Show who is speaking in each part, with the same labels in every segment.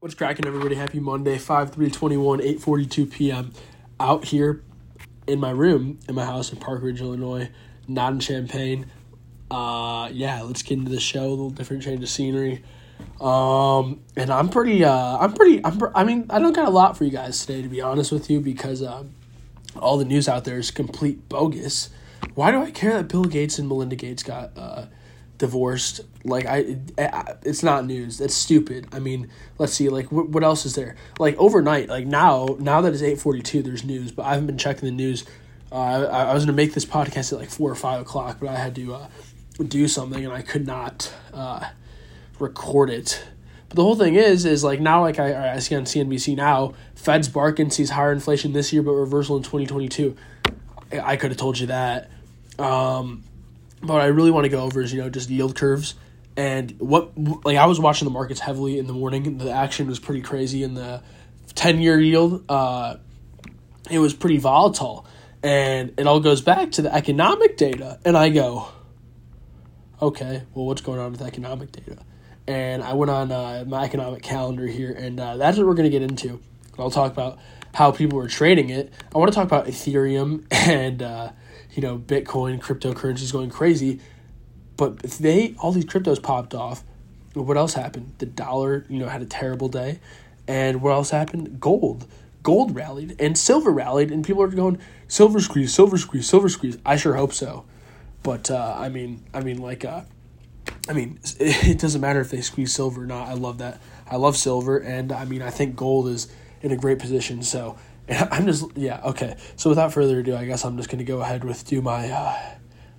Speaker 1: What's cracking, everybody? Happy Monday, 5 3 21, 8 42 p.m. Out here in my room in my house in Park Ridge, Illinois, not in Champaign. Uh, yeah, let's get into the show. A little different change of scenery. Um, and I'm pretty, uh, I'm pretty, I'm, I mean, I don't got a lot for you guys today, to be honest with you, because, um, all the news out there is complete bogus. Why do I care that Bill Gates and Melinda Gates got, uh, divorced. Like I, I, it's not news. That's stupid. I mean, let's see. Like what, what else is there? Like overnight. Like now, now that it's eight forty two, there's news. But I haven't been checking the news. Uh, I, I was gonna make this podcast at like four or five o'clock, but I had to uh, do something and I could not uh, record it. But the whole thing is, is like now, like I, I see on CNBC now, Fed's barking sees higher inflation this year, but reversal in twenty twenty two. I could have told you that. Um, but what I really want to go over is you know just yield curves and what like I was watching the markets heavily in the morning. The action was pretty crazy in the ten year yield. Uh, it was pretty volatile, and it all goes back to the economic data. And I go, okay, well, what's going on with economic data? And I went on uh, my economic calendar here, and uh, that's what we're going to get into. I'll talk about how people are trading it. I want to talk about Ethereum and uh, you know, Bitcoin, cryptocurrencies going crazy. But if they all these cryptos popped off, what else happened? The dollar, you know, had a terrible day. And what else happened? Gold. Gold rallied and silver rallied, and people are going silver squeeze, silver squeeze, silver squeeze. I sure hope so, but uh, I mean, I mean, like, uh, I mean, it doesn't matter if they squeeze silver or not. I love that. I love silver, and I mean, I think gold is in a great position. So I'm just yeah okay. So without further ado, I guess I'm just gonna go ahead with do my uh,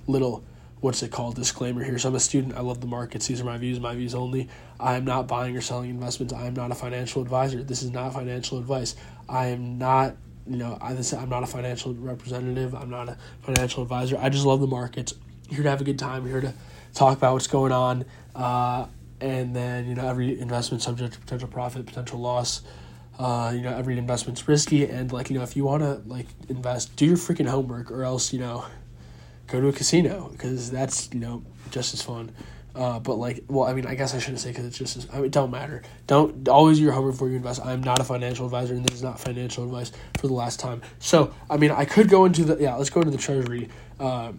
Speaker 1: little what's it called disclaimer here. So I'm a student. I love the markets. These are my views, my views only. I am not buying or selling investments. I am not a financial advisor. This is not financial advice. I am not you know I, I'm not a financial representative. I'm not a financial advisor. I just love the markets. Here to have a good time. Here to talk about what's going on. Uh, and then you know every investment subject to potential profit, potential loss. Uh, you know, every investment's risky, and like you know, if you want to like invest, do your freaking homework, or else you know, go to a casino because that's you know just as fun. Uh, but like, well, I mean, I guess I shouldn't say because it's just. As, I mean, it don't matter. Don't always do your homework before you invest. I'm not a financial advisor, and this is not financial advice for the last time. So, I mean, I could go into the yeah. Let's go into the treasury. Uh,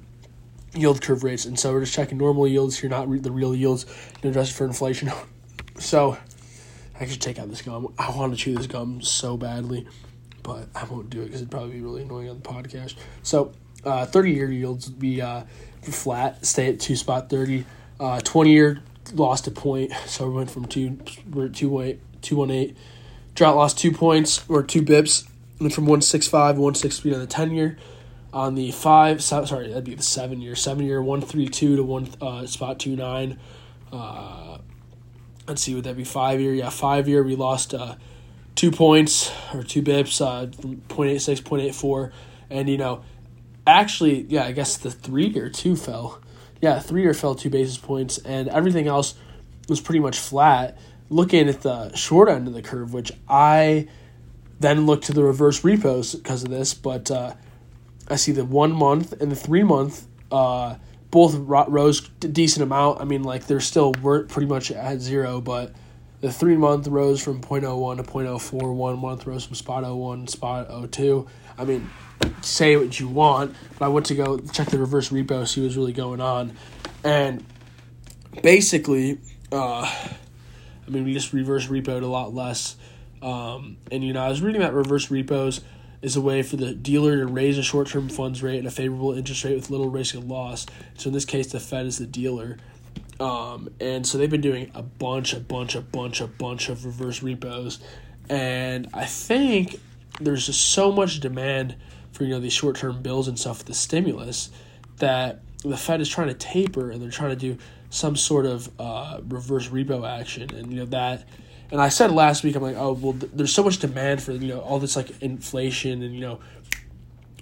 Speaker 1: yield curve rates, and so we're just checking normal yields here, not re- the real yields, adjusted for inflation. so, I should take out this gum. I want to chew this gum so badly, but I won't do it because it'd probably be really annoying on the podcast. So, uh, 30 year yields would be uh, flat, stay at two spot 30. Uh, 20 year lost a point, so we went from two, we're at 218. Drought lost two points or two bips, went from 165 163 on the 10 year. On the five, sorry, that'd be the seven year. Seven year, 132 to one uh, spot 29. Uh, let's see, would that be five year? Yeah, five year. We lost uh, two points or two bips, uh, 0.86, 0.84. And, you know, actually, yeah, I guess the three year too fell. Yeah, three year fell two basis points, and everything else was pretty much flat. Looking at the short end of the curve, which I then looked to the reverse repos because of this, but uh, I see the one month and the three month uh, both rose a decent amount. I mean, like they're still were pretty much at zero, but the three month rose from 0.01 to 0.04. One month rose from spot 01 spot 02. I mean, say what you want, but I went to go check the reverse repo, see what's really going on, and basically, uh, I mean, we just reverse repoed a lot less. Um, and you know, I was reading that reverse repos is a way for the dealer to raise a short term funds rate at a favorable interest rate with little risk of loss. So in this case, the Fed is the dealer. Um, and so they've been doing a bunch, a bunch, a bunch, a bunch of reverse repos. And I think there's just so much demand for you know these short term bills and stuff the stimulus that the Fed is trying to taper and they're trying to do some sort of uh, reverse repo action. And you know that and I said last week, I'm like, oh well, th- there's so much demand for you know all this like inflation and you know,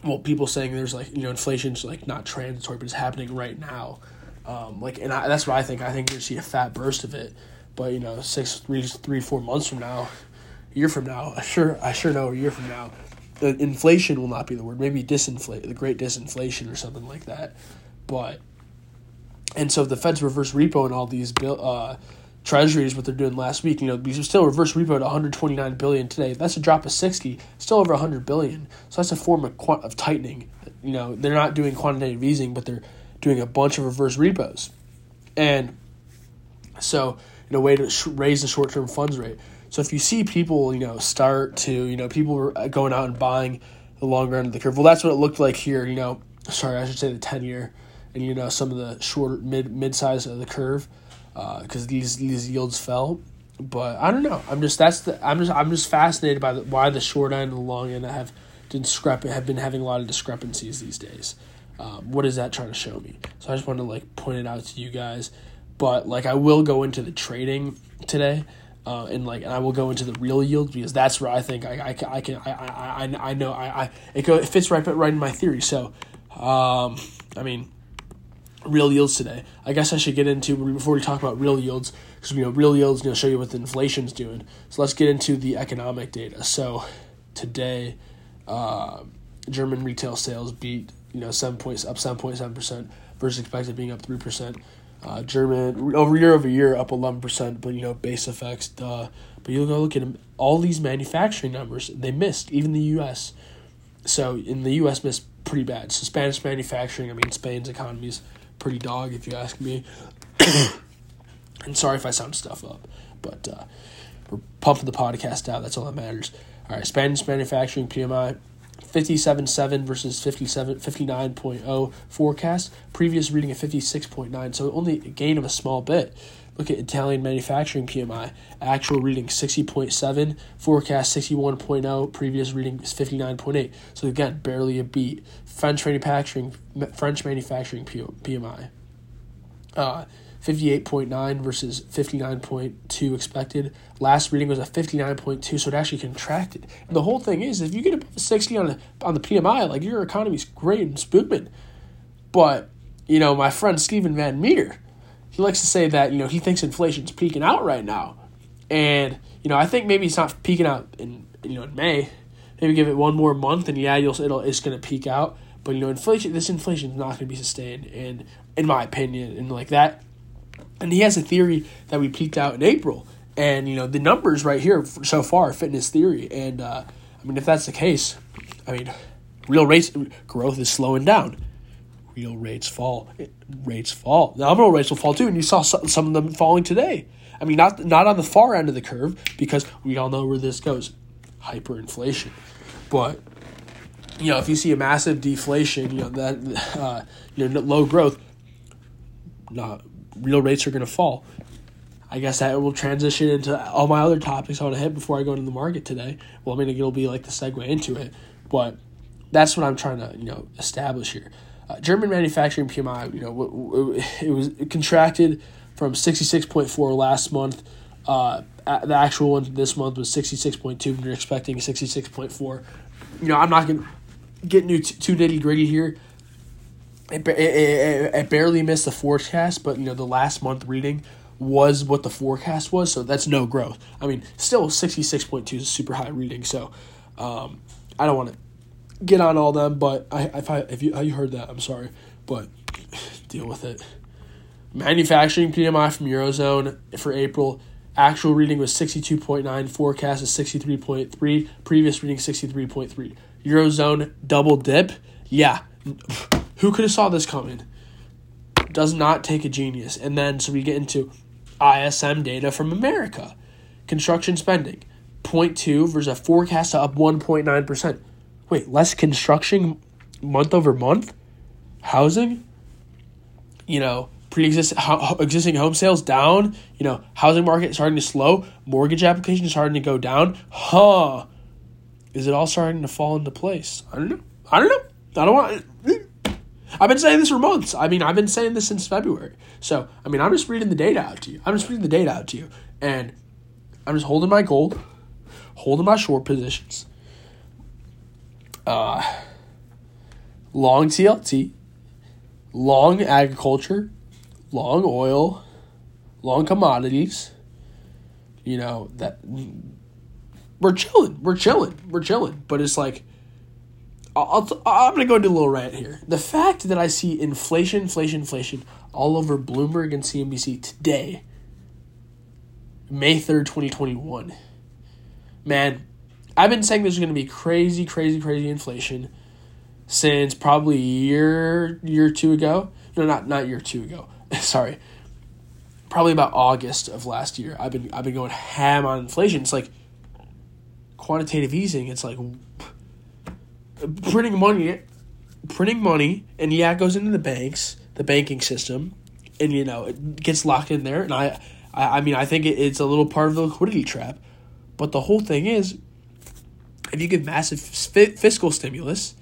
Speaker 1: well, people saying there's like you know inflation's like not transitory, but it's happening right now. Um, like, and I, that's what I think. I think you're gonna see a fat burst of it, but you know, six, three, three, four months from now, a year from now, I sure, I sure know a year from now, the inflation will not be the word. Maybe disinflate, the great disinflation or something like that. But, and so the Fed's reverse repo and all these bill, uh, treasuries what they're doing last week. You know, because they're still reverse repo at 129 billion today. That's a drop of 60, still over 100 billion. So that's a form of quant- of tightening. You know, they're not doing quantitative easing, but they're doing a bunch of reverse repos, and so in a way to sh- raise the short term funds rate. So if you see people, you know, start to, you know, people are uh, going out and buying the longer end of the curve. Well, that's what it looked like here. You know, sorry, I should say the ten year, and you know some of the short mid mid size of the curve, because uh, these these yields fell. But I don't know. I'm just that's the I'm just I'm just fascinated by the, why the short end and the long end have discrep have been having a lot of discrepancies these days. Um, what is that trying to show me? So I just want to like point it out to you guys. But like I will go into the trading today uh, and like and I will go into the real yield because that's where I think I, I, I can I, I, I know I, I it go it fits right right in my theory. So um, I mean real yields today. I guess I should get into before we talk about real yields because you know real yields going to show you what the inflation's doing. So let's get into the economic data. So today, uh, German retail sales beat you know seven points up seven point seven percent versus expected being up three percent. Uh, German over year over year up eleven percent, but you know base effects. Duh. But you go look at them, all these manufacturing numbers. They missed even the U.S. So in the U.S. missed pretty bad. So Spanish manufacturing. I mean Spain's economy is pretty dog if you ask me. and sorry if I sound stuff up, but uh, we're pumping the podcast out. That's all that matters. All right, Spanish manufacturing PMI 57.7 versus 57, 59.0 forecast. Previous reading of 56.9, so only a gain of a small bit. Look at Italian manufacturing PMI. Actual reading 60.7, forecast 61.0, previous reading is 59.8. So again, barely a beat. French manufacturing French manufacturing PMI. Uh, 58.9 versus 59.2 expected. Last reading was a 59.2, so it actually contracted. And the whole thing is, if you get above 60 on the, on the PMI, like your economy's great and booming. But, you know, my friend Steven Van Metre, he likes to say that, you know, he thinks inflation's peaking out right now. And, you know, I think maybe it's not peaking out in, you know, in May. Maybe give it one more month and yeah, you'll it'll it's to peak out. But, you know, inflation, this inflation is not to be sustained. And, in my opinion, and like that and he has a theory that we peaked out in April. And, you know, the numbers right here so far fit in his theory. And, uh, I mean, if that's the case, I mean, real rates growth is slowing down. Real rates fall. Rates fall. Nominal rates will fall too. And you saw some of them falling today. I mean, not not on the far end of the curve because we all know where this goes, hyperinflation. But you know, if you see a massive deflation, you know that uh, you know low growth, not real rates are going to fall. I guess that will transition into all my other topics I want to hit before I go into the market today. Well, I mean, it'll be like the segue into it, but that's what I'm trying to you know establish here. Uh, German manufacturing PMI, you know, it was it contracted from 66.4 last month. Uh, the actual one this month was 66.2, and you're expecting 66.4. You know, I'm not going to get into too nitty gritty here it, it, it, it barely missed the forecast, but you know the last month reading was what the forecast was, so that's no growth. I mean, still sixty six point two is a super high reading, so um, I don't want to get on all them, but I if I if you you heard that, I'm sorry, but deal with it. Manufacturing PMI from Eurozone for April. Actual reading was 62.9, forecast is 63.3, previous reading 63.3. Eurozone double dip. Yeah, who could have saw this coming? Does not take a genius. And then so we get into ISM data from America. Construction spending, 0.2 versus a forecast up 1.9%. Wait, less construction month over month? Housing? You know, pre-existing existing home sales down, you know, housing market starting to slow, mortgage applications starting to go down. Huh. Is it all starting to fall into place? I don't know. I don't know. I don't want I've been saying this for months. I mean, I've been saying this since February. So, I mean, I'm just reading the data out to you. I'm just reading the data out to you. And I'm just holding my gold, holding my short positions. Uh, long TLT, long agriculture, long oil, long commodities. You know, that we're chilling. We're chilling. We're chilling. But it's like I'll, i am going to go into a little rant here. The fact that I see inflation, inflation, inflation all over Bloomberg and CNBC today, May 3rd, 2021. Man, I've been saying there's going to be crazy, crazy, crazy inflation since probably a year, year or two ago. No, not not year two ago. Sorry, probably about August of last year. I've been I've been going ham on inflation. It's like quantitative easing. It's like printing money, printing money, and yeah, it goes into the banks, the banking system, and you know it gets locked in there. And I, I, I mean, I think it, it's a little part of the liquidity trap. But the whole thing is, if you give massive fiscal stimulus,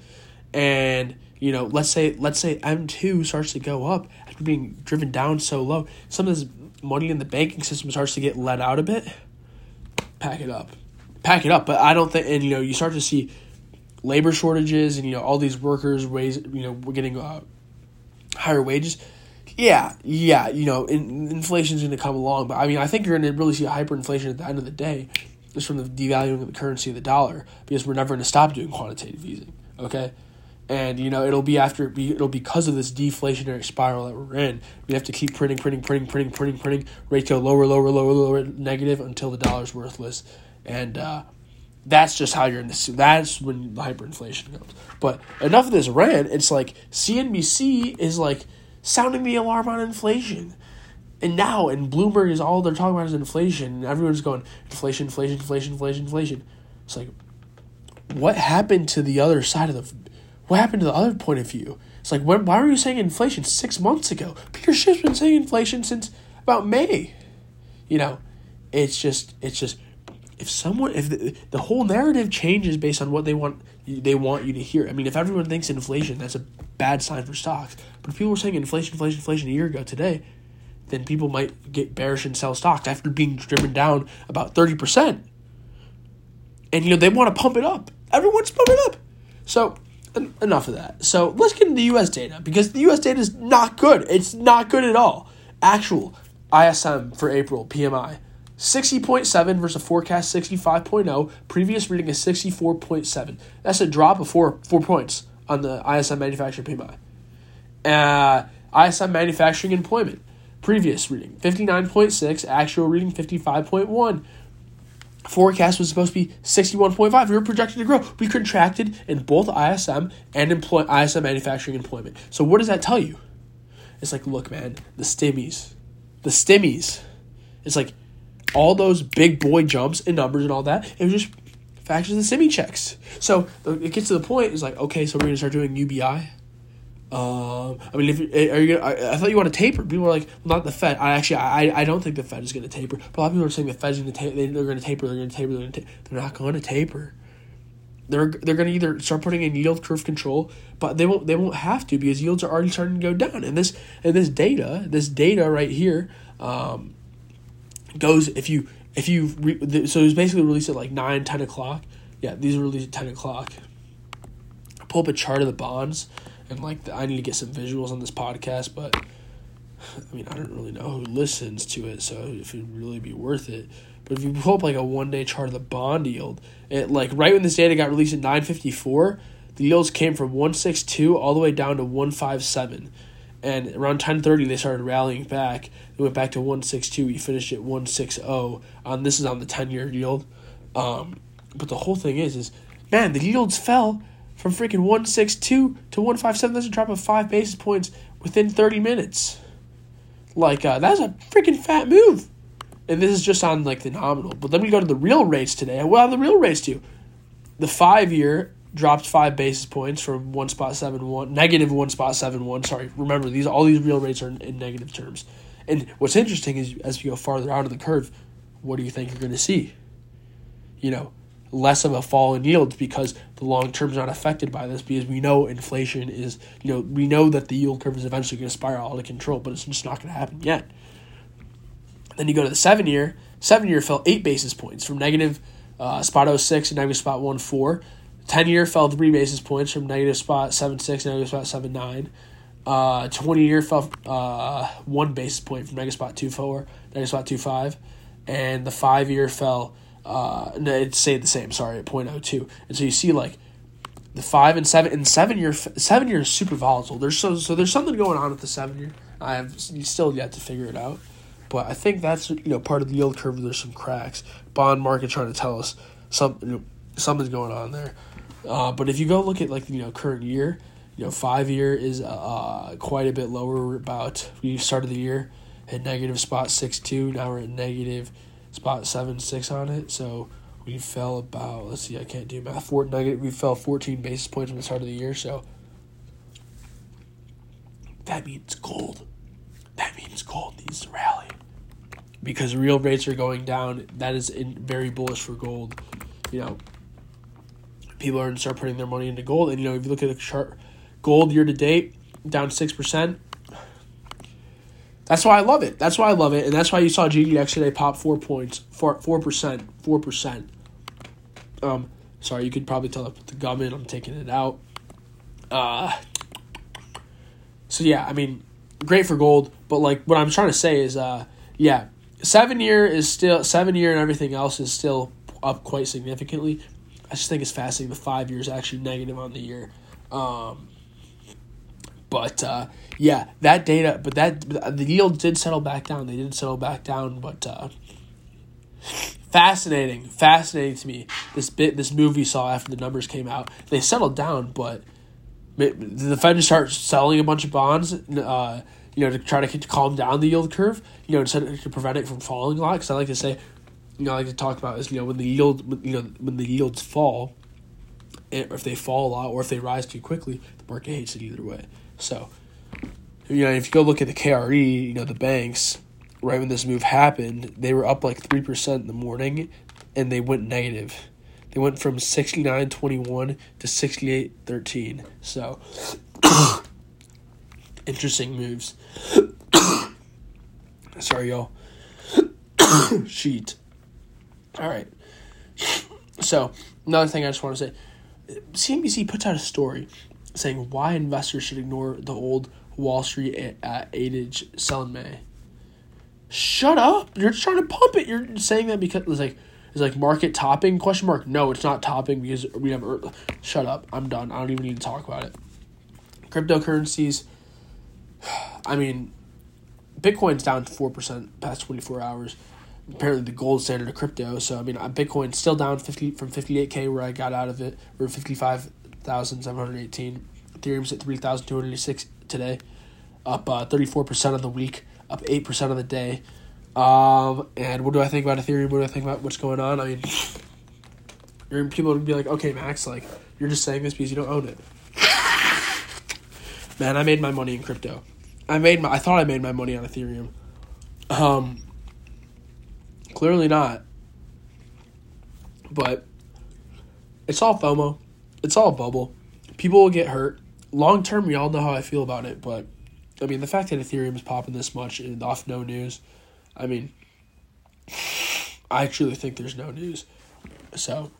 Speaker 1: and you know, let's say let's say M two starts to go up after being driven down so low, some of this money in the banking system starts to get let out a bit. Pack it up, pack it up. But I don't think, and you know, you start to see labor shortages, and you know, all these workers ways, you know, we're getting uh, higher wages. Yeah, yeah, you know, in, inflation's going to come along, but I mean, I think you're going to really see hyperinflation at the end of the day, just from the devaluing of the currency of the dollar, because we're never going to stop doing quantitative easing. Okay, and you know it'll be after it'll be because of this deflationary spiral that we're in. We have to keep printing, printing, printing, printing, printing, printing. Rates go lower, lower, lower, lower, negative until the dollar's worthless, and uh, that's just how you're in this. That's when the hyperinflation comes. But enough of this rant. It's like CNBC is like sounding the alarm on inflation. And now, and Bloomberg is all they're talking about is inflation, and everyone's going inflation, inflation, inflation, inflation, inflation. It's like, what happened to the other side of the what happened to the other point of view? It's like, when, why were you saying inflation six months ago? Peter Schiff's been saying inflation since about May. You know, it's just, it's just, if someone, if the, the whole narrative changes based on what they want, they want you to hear. I mean, if everyone thinks inflation, that's a bad sign for stocks. But if people were saying inflation, inflation, inflation a year ago today, then people might get bearish and sell stocks after being driven down about 30%. And, you know, they want to pump it up. Everyone's pumping up. So, enough of that. So let's get into the U.S. data because the U.S. data is not good. It's not good at all. Actual ISM for April PMI 60.7 versus forecast 65.0. Previous reading is 64.7. That's a drop of four four points on the ISM manufacturing PMI. Uh, ISM manufacturing employment. Previous reading 59.6. Actual reading 55.1 forecast was supposed to be 61.5. We were projected to grow. We contracted in both ISM and employ ISM manufacturing employment. So what does that tell you? It's like, look, man, the stimmies, the stimmies. It's like all those big boy jumps in numbers and all that. It was just factors and stimmy checks. So it gets to the point. It's like, okay, so we're gonna start doing UBI. Um, I mean, if eh, are you, gonna, I, I thought you want to taper. People are like, not the Fed. I actually, I, I don't think the Fed is going to taper. But a lot of people are saying the Fed's going to taper. They, are going to taper. They're going to taper. They're, ta- they're not going to taper. They're they're going to either start putting in yield curve control, but they won't they won't have to because yields are already starting to go down. And this and this data, this data right here, um, goes if you if you re, so it was basically released at like 9, 10 o'clock. Yeah, these are released at ten o'clock. Pull up a chart of the bonds and like the, I need to get some visuals on this podcast, but I mean I don't really know who listens to it, so if it'd really be worth it. But if you pull up like a one day chart of the bond yield, it like right when this data got released at nine fifty four, the yields came from one six two all the way down to one five seven. And around ten thirty they started rallying back. It went back to one six two. We finished at one six zero. On this is on the ten year yield. Um, but the whole thing is is man the yields fell from freaking 162 to 157. That's a drop of five basis points within 30 minutes. Like, uh, that's a freaking fat move. And this is just on like the nominal. But then we go to the real rates today. Well, the real rates too. The five year dropped five basis points from one spot seven one negative one spot seven one. Sorry, remember these all these real rates are in, in negative terms. And what's interesting is as you go farther out of the curve, what do you think you're going to see? You know, less of a fall in yields because the long term is not affected by this because we know inflation is you know we know that the yield curve is eventually going to spiral out of control but it's just not going to happen yet. Then you go to the seven year seven year fell eight basis points from negative uh, spot 06 to negative spot 14 10 year fell three basis points from negative spot 76 to negative spot 79 uh, 20 year fell uh, one basis point from negative spot 24 negative spot 25 and the five year fell uh, no, it's stayed the same. Sorry, at 0.02. And so you see like the five and seven and seven year seven year is super volatile. There's so so there's something going on with the seven year. I have still yet to figure it out. But I think that's you know part of the yield curve. There's some cracks. Bond market trying to tell us some you know, something's going on there. Uh, but if you go look at like you know current year, you know five year is uh, quite a bit lower. About we started the year at negative spot six two. Now we're at negative spot seven six on it. So we fell about let's see, I can't do math. Four negative. We fell fourteen basis points from the start of the year. So that means gold. That means gold needs to rally because real rates are going down. That is in, very bullish for gold. You know, people are going to start putting their money into gold. And, you know, if you look at the chart, gold year to date, down 6%. That's why I love it. That's why I love it. And that's why you saw GDX today pop four points, 4, 4%. 4%. Um, sorry, you could probably tell I put the gum in. I'm taking it out. Uh, so, yeah, I mean, great for gold. But, like, what I'm trying to say is, uh, yeah, seven year is still, seven year and everything else is still up quite significantly. I just think it's fascinating. The five years actually negative on the year. Um, but uh, yeah, that data, but that the yield did settle back down. They did settle back down, but uh, fascinating, fascinating to me. This bit, this movie saw after the numbers came out, they settled down, but the Fed just start selling a bunch of bonds. Uh, you know, to try to, to calm down the yield curve. You know, to, to prevent it from falling a lot. Because I like to say, you know, I like to talk about is you know when the yield you know when the yields fall, if they fall a lot or if they rise too quickly, the market hates it either way. So, you know, if you go look at the KRE, you know, the banks, right when this move happened, they were up like three percent in the morning, and they went negative. They went from sixty nine twenty one to sixty eight thirteen. So, interesting moves. Sorry, y'all. Sheet. All right. So, another thing I just want to say CNBC puts out a story saying why investors should ignore the old Wall Street adage sell in May. Shut up! You're trying to pump it. You're saying that because it's like it's like market topping question mark. No, it's not topping because we have. Shut up! I'm done. I don't even need to talk about it. Cryptocurrencies. I mean, Bitcoin's down four percent past twenty four hours apparently the gold standard of crypto. So I mean, uh, Bitcoin's still down fifty from fifty eight k where I got out of it. We're fifty five thousand seven hundred eighteen. Ethereum's at three thousand two hundred six today, up uh, thirty four percent of the week, up eight percent of the day. Um, and what do I think about Ethereum? What do I think about what's going on? I mean, people would be like, okay, Max, like you're just saying this because you don't own it. Man, I made my money in crypto. I made my. I thought I made my money on Ethereum. Um, Clearly not. But it's all FOMO. It's all bubble. People will get hurt. Long term, y'all know how I feel about it, but I mean, the fact that Ethereum is popping this much and off no news, I mean, I truly think there's no news. So,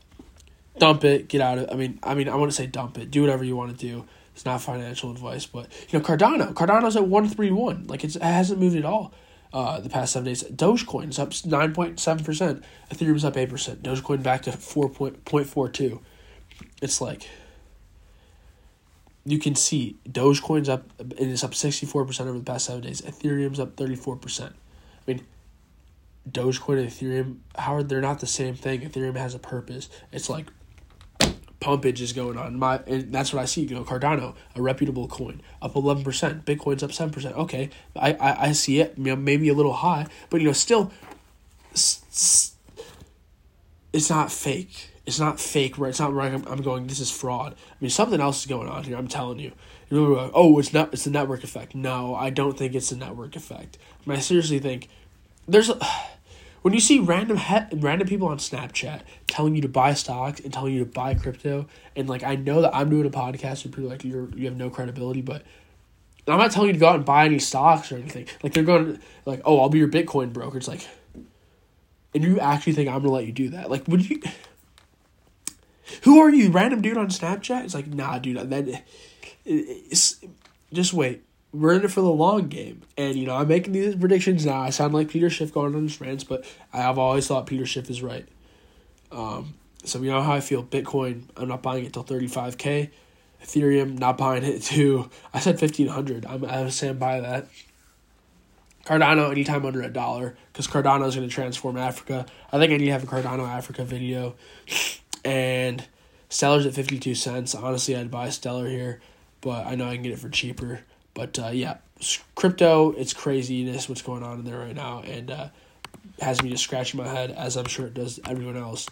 Speaker 1: dump it, get out of. I mean, I mean, I want to say dump it. Do whatever you want to do. It's not financial advice, but you know, Cardano, Cardano's at one three one. Like it hasn't moved at all uh, the past seven days. Dogecoin is up 9.7%. Ethereum's up 8%. Dogecoin back to 4.42. It's like, you can see Dogecoin's up, and it's up 64% over the past seven days. Ethereum's up 34%. I mean, Dogecoin and Ethereum, how are they're not the same thing. Ethereum has a purpose. It's like pumpage is going on. My and that's what I see. You know, Cardano, a reputable coin, up eleven percent. Bitcoin's up seven percent. Okay, I, I I see it. Maybe a little high, but you know, still, it's not fake. It's not fake. Right? It's not right. I'm, I'm going. This is fraud. I mean, something else is going on here. I'm telling you. You're oh, it's not. It's the network effect. No, I don't think it's the network effect. I, mean, I seriously think there's a when you see random he- random people on Snapchat telling you to buy stocks and telling you to buy crypto, and like I know that I'm doing a podcast and people like you're you have no credibility, but I'm not telling you to go out and buy any stocks or anything. Like they're going like, oh, I'll be your Bitcoin broker. It's like, and you actually think I'm gonna let you do that? Like, would you? Who are you, random dude on Snapchat? It's like, nah, dude. That it's just wait we're in it for the long game. And, you know, I'm making these predictions now. I sound like Peter Schiff going on his rants, but I have always thought Peter Schiff is right. Um, so, you know how I feel. Bitcoin, I'm not buying it till 35K. Ethereum, not buying it too. I said 1500 I'm, I stand by that. Cardano anytime under a dollar because Cardano is going to transform Africa. I think I need to have a Cardano Africa video. And Stellar's at 52 cents. Honestly, I'd buy Stellar here, but I know I can get it for cheaper. But uh, yeah, crypto, it's craziness what's going on in there right now. And uh, has me just scratching my head, as I'm sure it does everyone else.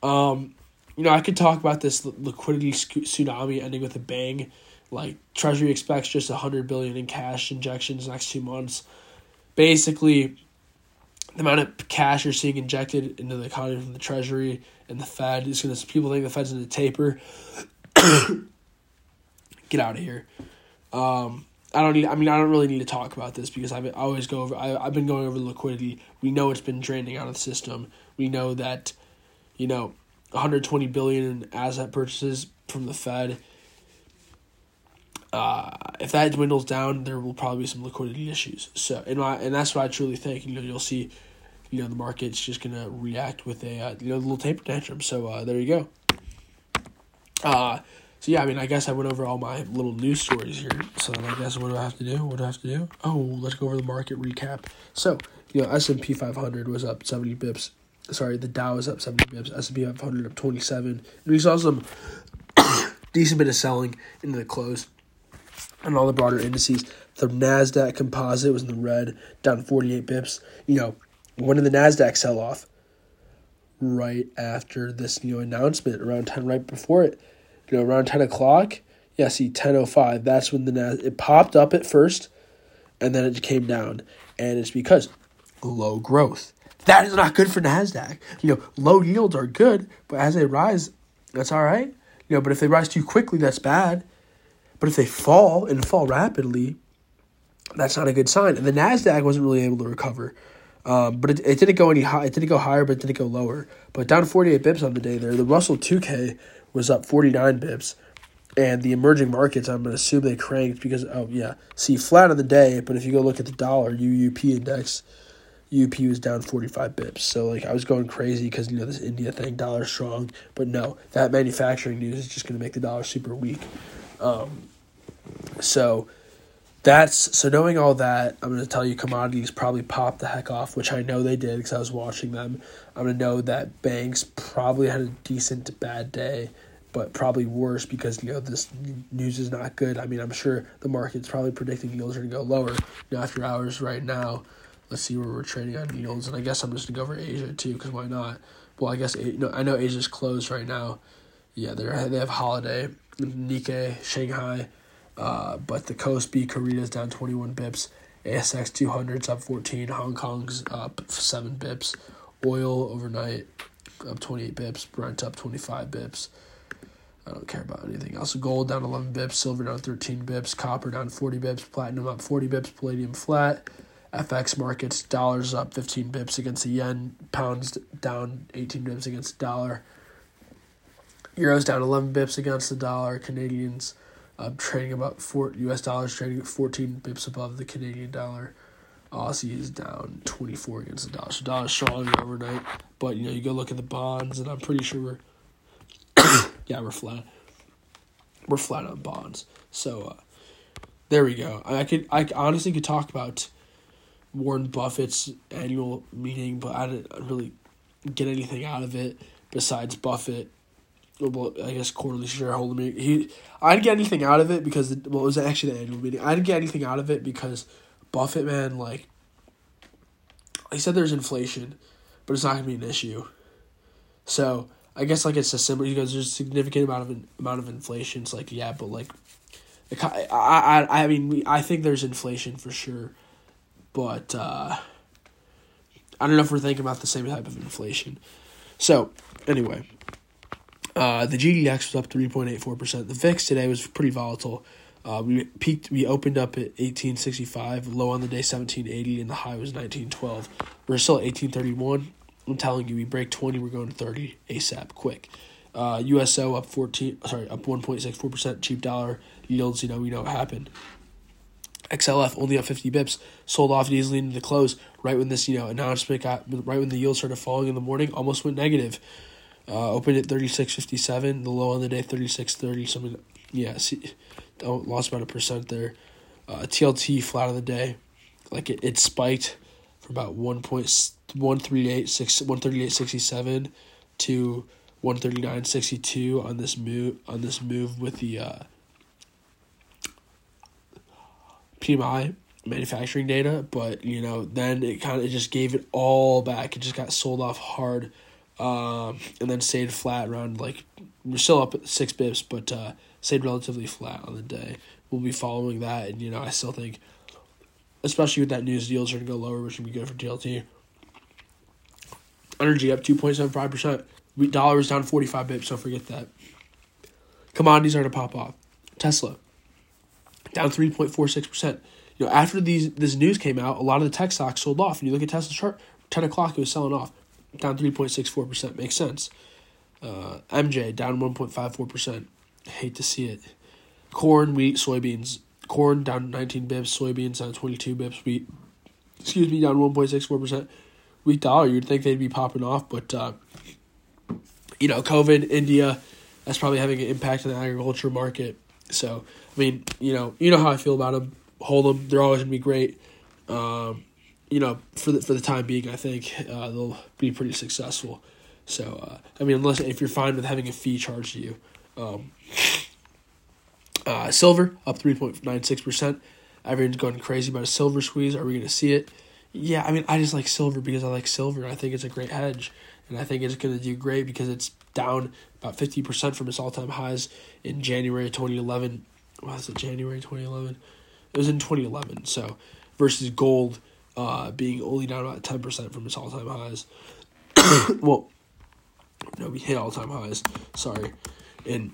Speaker 1: Um, you know, I could talk about this liquidity tsunami ending with a bang. Like Treasury expects just a hundred billion in cash injections next two months. Basically, the amount of cash you're seeing injected into the economy from the Treasury and the Fed is going to. People think the Fed's going to taper. Get out of here. Um, I don't need. I mean, I don't really need to talk about this because I've I always go over. I, I've been going over the liquidity. We know it's been draining out of the system. We know that, you know, 120 billion in asset purchases from the Fed. Uh, if that dwindles down, there will probably be some liquidity issues. So, and I, and that's what I truly think. You know, you'll see, you know, the market's just gonna react with a uh, you know little taper tantrum. So uh, there you go. Uh, so yeah, I mean, I guess I went over all my little news stories here. So I guess what do I have to do? What do I have to do? Oh, let's go over the market recap. So you know, S and P 500 was up 70 bips. Sorry, the Dow was up 70 bips. S and P 500 up 27. And we saw some decent bit of selling into the close and all the broader indices. The Nasdaq Composite was in the red, down 48 bips. You know, when did the Nasdaq sell off? Right after this you know announcement, around 10, right before it you know, around 10 o'clock. Yeah, see, 10.05, that's when the Nas- it popped up at first, and then it came down. And it's because low growth. That is not good for NASDAQ. You know, low yields are good, but as they rise, that's all right. You know, but if they rise too quickly, that's bad. But if they fall and fall rapidly, that's not a good sign. And the Nasdaq wasn't really able to recover, um, but it, it didn't go any high. It didn't go higher, but it didn't go lower. But down forty eight bips on the day there. The Russell two K was up 49 bips. And the emerging markets, I'm to assume they cranked because, oh, yeah, see, flat on the day, but if you go look at the dollar, UUP index, UP was down 45 bips. So, like, I was going crazy because, you know, this India thing, dollar strong. But no, that manufacturing news is just going to make the dollar super weak. Um, so, that's so knowing all that, I'm going to tell you commodities probably popped the heck off, which I know they did because I was watching them. I'm going to know that banks probably had a decent bad day, but probably worse because you know this news is not good. I mean, I'm sure the market's probably predicting yields are going to go lower. You know, after hours right now, let's see where we're trading on yields, and I guess I'm just going to go over Asia too because why not? Well, I guess know, I know Asia's closed right now. Yeah, they they have holiday. Nikkei, Shanghai uh, but the Kospi Korea's down 21 bips. ASX 200's up 14. Hong Kong's up 7 bips. Oil overnight up 28 bips. Brent up 25 bips. I don't care about anything else. Gold down 11 bips. Silver down 13 bips. Copper down 40 bips. Platinum up 40 bips. Palladium flat. FX markets, dollars up 15 bips against the yen. Pounds down 18 bips against the dollar. Euros down 11 bips against the dollar. Canadians uh, trading about four U.S. dollars trading at 14 bips above the Canadian dollar. Aussie is down 24 against the dollar. So dollar stronger overnight. But you know, you go look at the bonds, and I'm pretty sure we're yeah we're flat. We're flat on bonds. So uh, there we go. I could I honestly could talk about Warren Buffett's annual meeting, but I didn't really get anything out of it besides Buffett I guess quarterly shareholder meeting. He, I didn't get anything out of it because well, it was actually the annual meeting. I didn't get anything out of it because Buffett, man, like he said, there's inflation, but it's not gonna be an issue. So I guess like it's a similar because there's a significant amount of amount of inflation. It's like yeah, but like, I I I mean we, I think there's inflation for sure, but uh, I don't know if we're thinking about the same type of inflation. So anyway, uh, the GDX was up 3.84%. The VIX today was pretty volatile. Uh, we peaked. We opened up at 1865, low on the day 1780, and the high was 1912. We're still at 1831. I'm telling you, we break 20, we're going to 30 ASAP, quick. Uh, USO up 14, sorry, up 1.64%. Cheap dollar yields. You know, we know what happened. XLF only up 50 bips, sold off easily into the close right when this you know announcement got right when the yield started falling in the morning, almost went negative. Uh, opened at 36.57. The low on the day 36.30. Something, yeah, see, lost about a percent there. Uh, TLT flat on the day. like it, it spiked from about one point one three eight six one thirty eight sixty seven to one thirty nine sixty two on this move on this move with the uh, PMI manufacturing data, but you know then it kind of just gave it all back. It just got sold off hard, um, and then stayed flat around like we're still up at six bips, but uh, stayed relatively flat on the day. We'll be following that, and you know I still think, especially with that news, deals are gonna go lower, which would be good for TLT. Energy up two point seven five percent. Dollars down forty five bips. So forget that. Commodities are gonna pop off. Tesla down three point four six percent. You know, after these this news came out, a lot of the tech stocks sold off. And you look at Tesla's chart, ten o'clock it was selling off, down three point six four percent. Makes sense. Uh, MJ down one point five four percent. Hate to see it. Corn, wheat, soybeans. Corn down nineteen bips. Soybeans down twenty two bips. Wheat, excuse me, down one point six four percent. Wheat dollar, you'd think they'd be popping off, but uh, you know, COVID, India, that's probably having an impact on the agriculture market. So, I mean, you know, you know how I feel about them. Hold them; they're always gonna be great. Um, you know, for the for the time being, I think uh, they'll be pretty successful. So, uh, I mean, unless if you're fine with having a fee charged to you, um, uh, silver up three point nine six percent. Everyone's going crazy about a silver squeeze. Are we going to see it? Yeah, I mean, I just like silver because I like silver. I think it's a great hedge, and I think it's going to do great because it's down about fifty percent from its all time highs in January twenty eleven. Was it January twenty eleven? It was in twenty eleven. So versus gold uh, being only down about ten percent from its all time highs. well, no, we hit all time highs. Sorry, in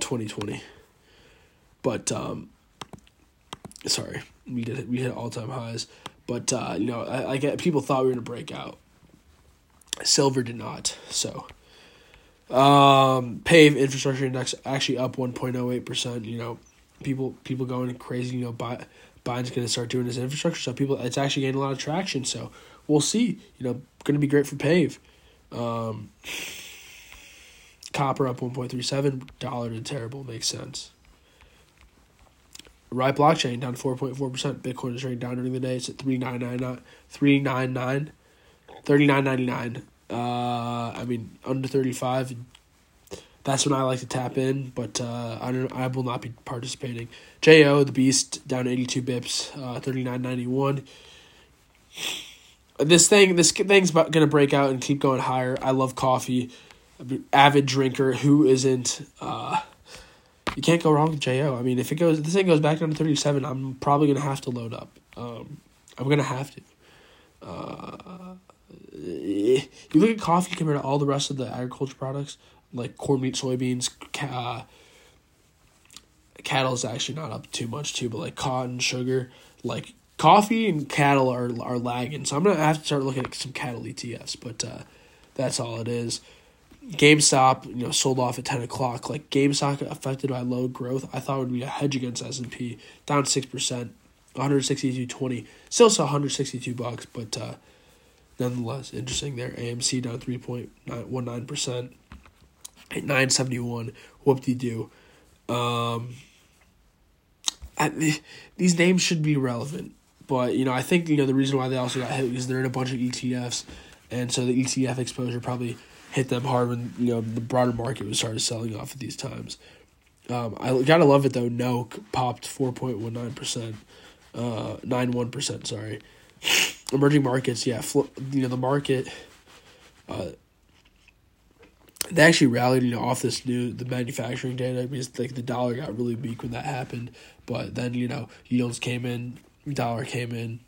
Speaker 1: twenty twenty. But um, sorry, we did we hit all time highs. But uh, you know, I, I get people thought we were gonna break out. Silver did not. So, um, Pave Infrastructure Index actually up one point oh eight percent. You know, people people going crazy. You know, buy, Biden's gonna start doing this infrastructure stuff. People, it's actually getting a lot of traction. So we'll see. You know, gonna be great for Pave. Um, copper up one point three seven. Dollar to terrible makes sense. Riot Blockchain down 4.4%. Bitcoin is trading down during the day. It's at 3999 399 3999 uh I mean under 35 that's when I like to tap in, but uh, I don't. I will not be participating. Jo the Beast down eighty two bips, uh, thirty nine ninety one. This thing, this thing's about gonna break out and keep going higher. I love coffee, avid drinker. Who isn't? Uh, you can't go wrong with Jo. I mean, if it goes, if this thing goes back down to thirty seven. I'm probably gonna have to load up. Um, I'm gonna have to. Uh, you look at coffee compared to all the rest of the agriculture products, like corn, meat, soybeans, uh, cattle is actually not up too much too, but like cotton, sugar, like coffee and cattle are are lagging. So I'm gonna have to start looking at some cattle ETFs, but uh, that's all it is. GameStop, you know, sold off at ten o'clock. Like GameStop affected by low growth, I thought would be a hedge against S and P, down six percent, one hundred sixty two twenty. Still saw one hundred sixty two bucks, but uh, nonetheless interesting there. AMC down three point one nine percent, at nine seventy one. Whoop de doo. Um, I, these names should be relevant, but you know I think you know the reason why they also got hit is they're in a bunch of ETFs, and so the ETF exposure probably hit them hard when you know the broader market was started selling off at these times. Um, I gotta love it though. No popped four point one nine percent, uh, nine one percent. Sorry, emerging markets. Yeah, fl- you know the market. Uh, they actually rallied, you know, off this new the manufacturing data because like the dollar got really weak when that happened. But then you know yields came in, dollar came in,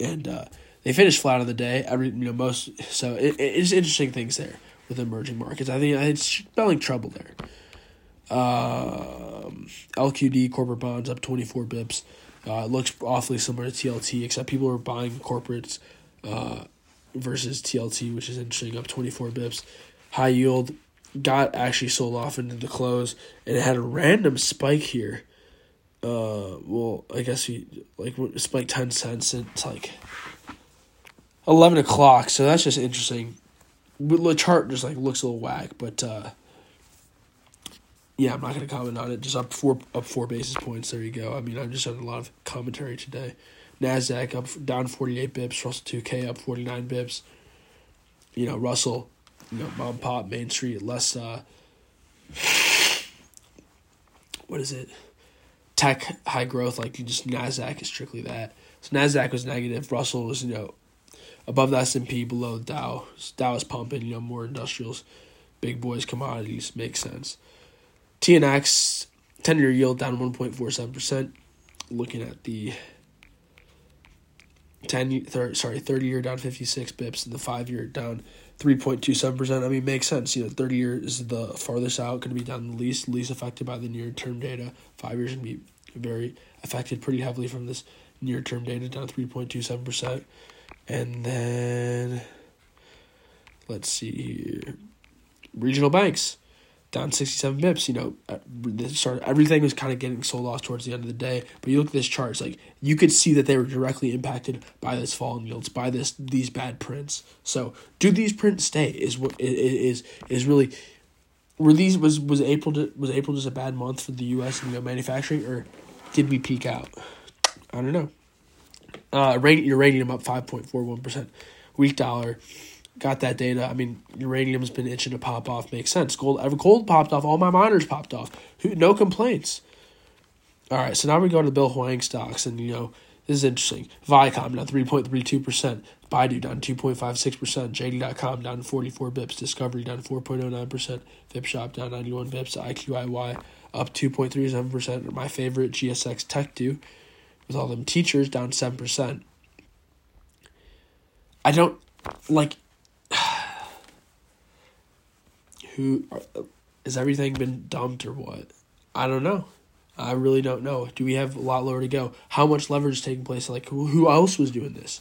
Speaker 1: and uh, they finished flat on the day. Every you know most so it, it's interesting things there with emerging markets. I think it's spelling trouble there. Um, LQD corporate bonds up 24 bips. Uh, it looks awfully similar to TLT, except people are buying corporates uh, versus TLT, which is interesting, up 24 bips. High yield got actually sold off into the close, and it had a random spike here. Uh, well, I guess we like spike 10 cents. It's like 11 o'clock, so that's just interesting the chart just like looks a little whack, but uh, yeah, I'm not gonna comment on it. Just up four up four basis points. There you go. I mean, I've just done a lot of commentary today, Nasdaq up down forty eight bips. Russell two K up forty nine bips. You know Russell, you mom pop Main Street less. What is it? Tech high growth like you just Nasdaq is strictly that. So Nasdaq was negative. Russell was you know above the S and P, below Dow. Dow is pumping. You know more industrials, big boys, commodities makes sense. TNX ten year yield down one point four seven percent. Looking at the 10 thir- sorry 30 year down 56 bips and the 5 year down 3.27% i mean makes sense. You know 30 years is the farthest out going to be down the least least affected by the near term data. 5 years to be very affected pretty heavily from this near term data down 3.27% and then let's see here. Regional banks down 67 bips. You know, started, everything was kind of getting sold off towards the end of the day. But you look at this chart, it's like you could see that they were directly impacted by this fall in yields, by this these bad prints. So, do these prints stay? Is what is is really were these was was April was April just a bad month for the U.S. you know, manufacturing, or did we peak out? I don't know. Uh, uranium up five point four one percent, weak dollar got that data. I mean, uranium's been itching to pop off. Makes sense. Gold, gold popped off. All my miners popped off. Who, no complaints. All right, so now we go to Bill Hwang stocks, and you know this is interesting. Viacom down three point three two percent. Baidu down two point five six percent. JD.com down forty four bips. Discovery down four point oh nine percent. VipShop down ninety one bips. IQIY up two point three seven percent. My favorite GSX Techedu, with all them teachers down seven percent. I don't like who has everything been dumped or what? I don't know. I really don't know. Do we have a lot lower to go? How much leverage taking place? Like who who else was doing this?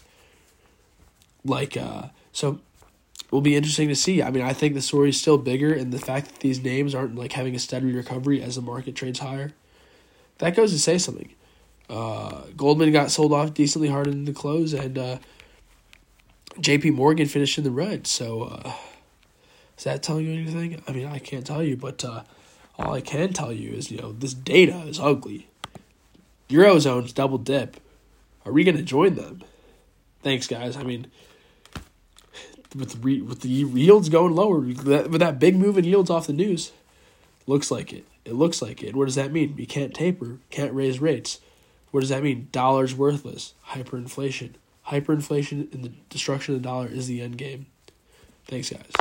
Speaker 1: Like uh so will be interesting to see. I mean, I think the story is still bigger and the fact that these names aren't like having a steady recovery as the market trades higher. That goes to say something. Uh, Goldman got sold off decently hard in the close and uh, JP Morgan finished in the red. So uh, is that telling you anything? I mean, I can't tell you, but uh, all I can tell you is, you know, this data is ugly. Eurozone's double dip. Are we going to join them? Thanks, guys. I mean, with re- with the yields going lower, that, with that big move in yields off the news, looks like it. It looks like it. What does that mean? We can't taper, can't raise rates. What does that mean? Dollar's worthless. Hyperinflation. Hyperinflation and the destruction of the dollar is the end game. Thanks, guys.